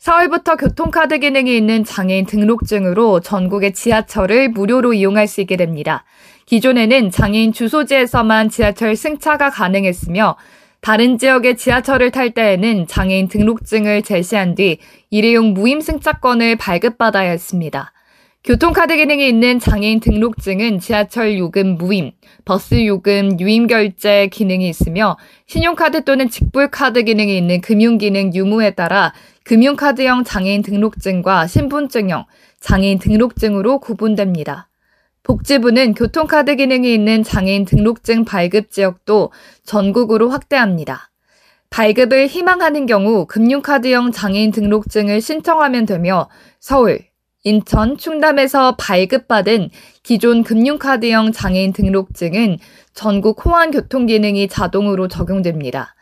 4월부터 교통카드 기능이 있는 장애인 등록증으로 전국의 지하철을 무료로 이용할 수 있게 됩니다. 기존에는 장애인 주소지에서만 지하철 승차가 가능했으며 다른 지역의 지하철을 탈 때에는 장애인 등록증을 제시한 뒤 일회용 무임 승차권을 발급받아야 했습니다. 교통카드 기능이 있는 장애인 등록증은 지하철 요금 무임, 버스 요금 유임 결제 기능이 있으며 신용카드 또는 직불카드 기능이 있는 금융기능 유무에 따라 금융카드형 장애인 등록증과 신분증형 장애인 등록증으로 구분됩니다. 복지부는 교통카드 기능이 있는 장애인 등록증 발급 지역도 전국으로 확대합니다. 발급을 희망하는 경우 금융카드형 장애인 등록증을 신청하면 되며 서울, 인천, 충남에서 발급받은 기존 금융카드형 장애인 등록증은 전국 호환 교통 기능이 자동으로 적용됩니다.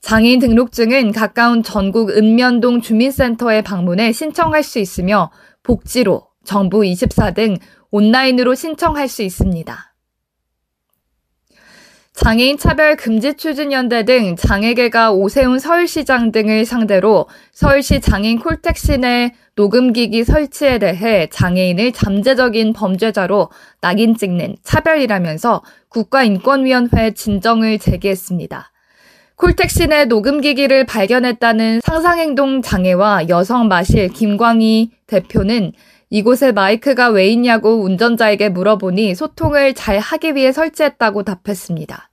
장애인 등록증은 가까운 전국 읍면동 주민센터에 방문해 신청할 수 있으며 복지로, 정부 24 등 온라인으로 신청할 수 있습니다. 장애인 차별 금지 추진 연대 등 장애계가 오세훈 서울시장 등을 상대로 서울시 장애인 콜택시 내 녹음기기 설치에 대해 장애인을 잠재적인 범죄자로 낙인 찍는 차별이라면서 국가인권위원회에 진정을 제기했습니다. 콜택시 내 녹음기기를 발견했다는 상상행동 장애와 여성 마실 김광희 대표는 이곳에 마이크가 왜 있냐고 운전자에게 물어보니 소통을 잘 하기 위해 설치했다고 답했습니다.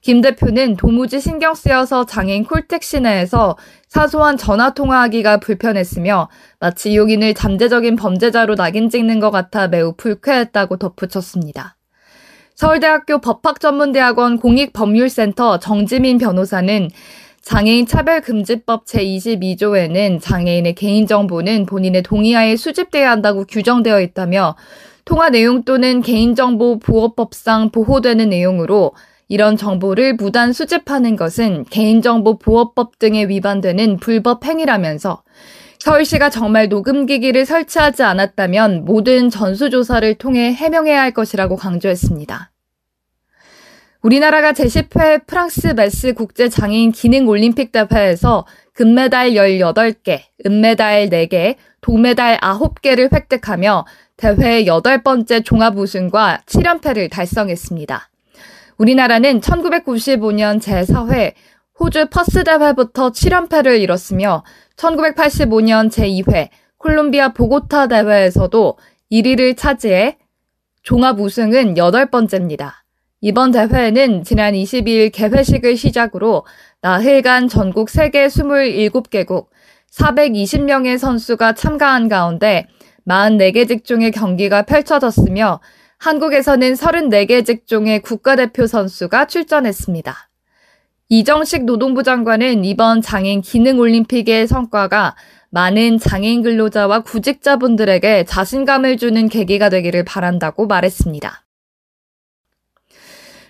김 대표는 도무지 신경 쓰여서 장애인 콜택 시 내에서 사소한 전화 통화하기가 불편했으며 마치 이용인을 잠재적인 범죄자로 낙인 찍는 것 같아 매우 불쾌했다고 덧붙였습니다. 서울대학교 법학전문대학원 공익법률센터 정지민 변호사는 장애인 차별금지법 제22조에는 장애인의 개인정보는 본인의 동의하에 수집돼야 한다고 규정되어 있다며 통화 내용 또는 개인정보 보호법상 보호되는 내용으로 이런 정보를 무단 수집하는 것은 개인정보 보호법 등에 위반되는 불법 행위라면서 서울시가 정말 녹음기기를 설치하지 않았다면 모든 전수조사를 통해 해명해야 할 것이라고 강조했습니다. 우리나라가 제10회 프랑스 메스 국제 장애인 기능 올림픽 대회에서 금메달 18개, 은메달 4개, 동메달 9개를 획득하며 대회 8번째 종합 우승과 7연패를 달성했습니다. 우리나라는 1995년 제4회 호주 퍼스 대회부터 7연패를 이뤘으며 1985년 제2회 콜롬비아 보고타 대회에서도 1위를 차지해 종합 우승은 8번째입니다. 이번 대회에는 지난 22일 개회식을 시작으로 나흘간 전국 세계 27개국 420명의 선수가 참가한 가운데 44개 직종의 경기가 펼쳐졌으며 한국에서는 34개 직종의 국가대표 선수가 출전했습니다. 이정식 노동부 장관은 이번 장애인 기능올림픽의 성과가 많은 장애인 근로자와 구직자분들에게 자신감을 주는 계기가 되기를 바란다고 말했습니다.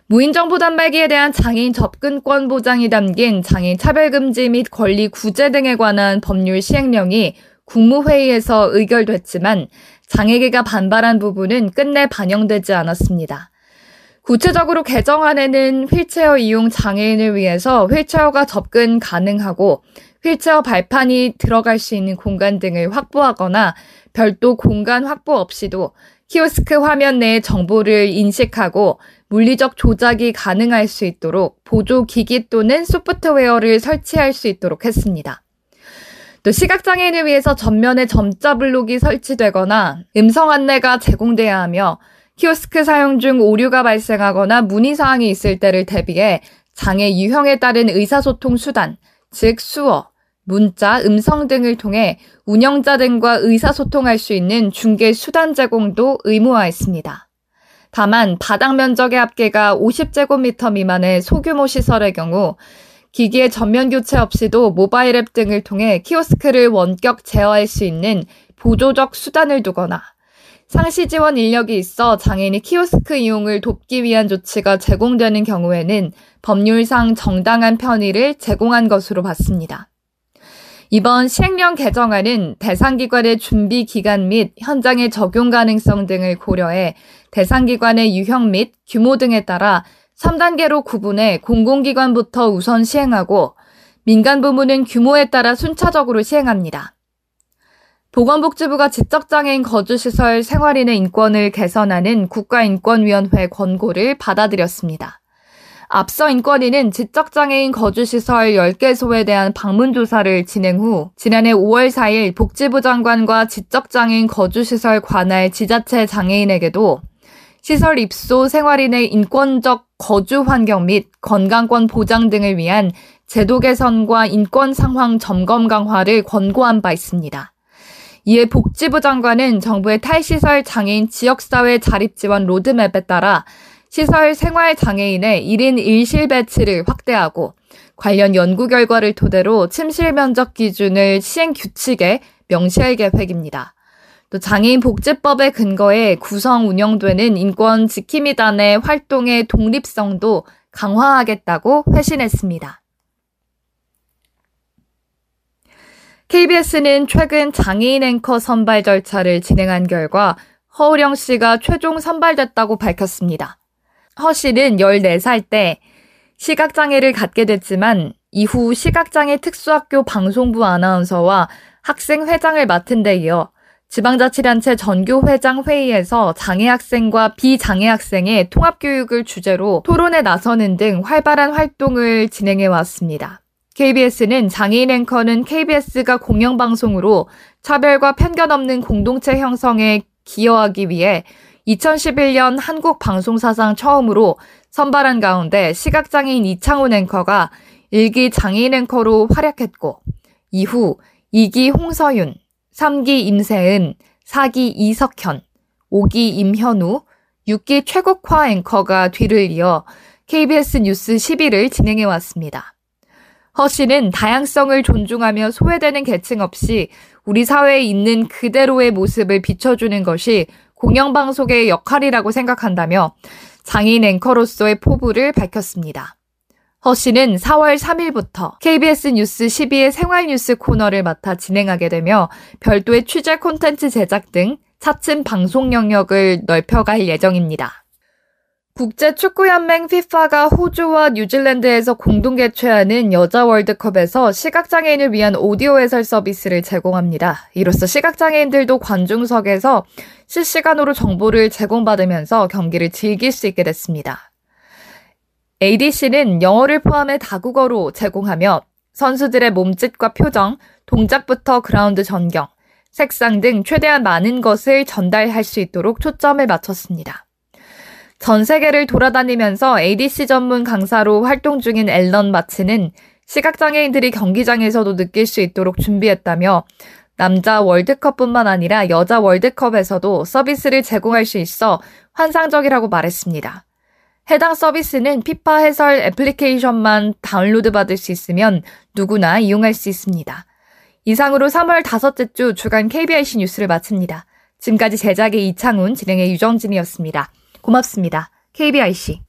무인정보 단말기에 대한 장애인 접근권 보장이 담긴 장애인 차별금지 및 권리 구제 등에 관한 법률 시행령이 국무회의에서 의결됐지만 장애계가 반발한 부분은 끝내 반영되지 않았습니다. 구체적으로 개정안에는 휠체어 이용 장애인을 위해서 휠체어가 접근 가능하고 휠체어 발판이 들어갈 수 있는 공간 등을 확보하거나 별도 공간 확보 없이도 키오스크 화면 내의 정보를 인식하고 물리적 조작이 가능할 수 있도록 보조 기기 또는 소프트웨어를 설치할 수 있도록 했습니다. 또 시각장애인을 위해서 전면에 점자 블록이 설치되거나 음성 안내가 제공돼야 하며 키오스크 사용 중 오류가 발생하거나 문의 사항이 있을 때를 대비해 장애 유형에 따른 의사소통 수단, 즉 수어, 문자, 음성 등을 통해 운영자 등과 의사소통할 수 있는 중개 수단 제공도 의무화했습니다. 다만 바닥 면적의 합계가 50제곱미터 미만의 소규모 시설의 경우 기기의 전면 교체 없이도 모바일 앱 등을 통해 키오스크를 원격 제어할 수 있는 보조적 수단을 두거나 상시 지원 인력이 있어 장애인이 키오스크 이용을 돕기 위한 조치가 제공되는 경우에는 법률상 정당한 편의를 제공한 것으로 봤습니다. 이번 시행령 개정안은 대상기관의 준비 기간 및 현장의 적용 가능성 등을 고려해 대상기관의 유형 및 규모 등에 따라 3단계로 구분해 공공기관부터 우선 시행하고 민간 부문은 규모에 따라 순차적으로 시행합니다. 보건복지부가 지적장애인 거주시설 생활인의 인권을 개선하는 국가인권위원회 권고를 받아들였습니다. 앞서 인권위는 지적장애인 거주시설 10개소에 대한 방문조사를 진행 후 지난해 5월 4일 복지부 장관과 지적장애인 거주시설 관할 지자체 장애인에게도 시설 입소 생활인의 인권적 거주 환경 및 건강권 보장 등을 위한 제도 개선과 인권 상황 점검 강화를 권고한 바 있습니다. 이에 복지부 장관은 정부의 탈시설 장애인 지역사회 자립 지원 로드맵에 따라 시설 생활 장애인의 1인 1실 배치를 확대하고 관련 연구 결과를 토대로 침실 면적 기준을 시행 규칙에 명시할 계획입니다. 또 장애인 복지법에 근거해 구성 운영되는 인권 지킴이단의 활동의 독립성도 강화하겠다고 회신했습니다. KBS는 최근 장애인 앵커 선발 절차를 진행한 결과 허우령 씨가 최종 선발됐다고 밝혔습니다. 허 씨는 14살 때 시각장애를 갖게 됐지만 이후 시각장애 특수학교 방송부 아나운서와 학생회장을 맡은 데 이어 지방자치단체 전교회장 회의에서 장애 학생과 비장애 학생의 통합교육을 주제로 토론에 나서는 등 활발한 활동을 진행해 왔습니다. KBS는 장애인 앵커는 KBS가 공영방송으로 차별과 편견 없는 공동체 형성에 기여하기 위해 2011년 한국 방송사상 처음으로 선발한 가운데 시각장애인 이창훈 앵커가 1기 장애인 앵커로 활약했고 이후 2기 홍서윤, 3기 임세은, 4기 이석현, 5기 임현우, 6기 최국화 앵커가 뒤를 이어 KBS 뉴스 11을 진행해 왔습니다. 허 씨는 다양성을 존중하며 소외되는 계층 없이 우리 사회에 있는 그대로의 모습을 비춰주는 것이 공영방송의 역할이라고 생각한다며 장인 앵커로서의 포부를 밝혔습니다. 허 씨는 4월 3일부터 KBS 뉴스 12의 생활 뉴스 코너를 맡아 진행하게 되며 별도의 취재 콘텐츠 제작 등 차츰 방송 영역을 넓혀갈 예정입니다. 국제축구연맹 FIFA가 호주와 뉴질랜드에서 공동 개최하는 여자 월드컵에서 시각장애인을 위한 오디오 해설 서비스를 제공합니다. 이로써 시각장애인들도 관중석에서 실시간으로 정보를 제공받으면서 경기를 즐길 수 있게 됐습니다. ADC는 영어를 포함해 다국어로 제공하며 선수들의 몸짓과 표정, 동작부터 그라운드 전경, 색상 등 최대한 많은 것을 전달할 수 있도록 초점을 맞췄습니다. 전 세계를 돌아다니면서 ADC 전문 강사로 활동 중인 앨런 마치는 시각장애인들이 경기장에서도 느낄 수 있도록 준비했다며 남자 월드컵뿐만 아니라 여자 월드컵에서도 서비스를 제공할 수 있어 환상적이라고 말했습니다. 해당 서비스는 피파 해설 애플리케이션만 다운로드 받을 수 있으면 누구나 이용할 수 있습니다. 이상으로 3월 다섯째 주 주간 KBIC 뉴스를 마칩니다. 지금까지 제작의 이창훈, 진행의 유정진이었습니다. 고맙습니다. KBIC.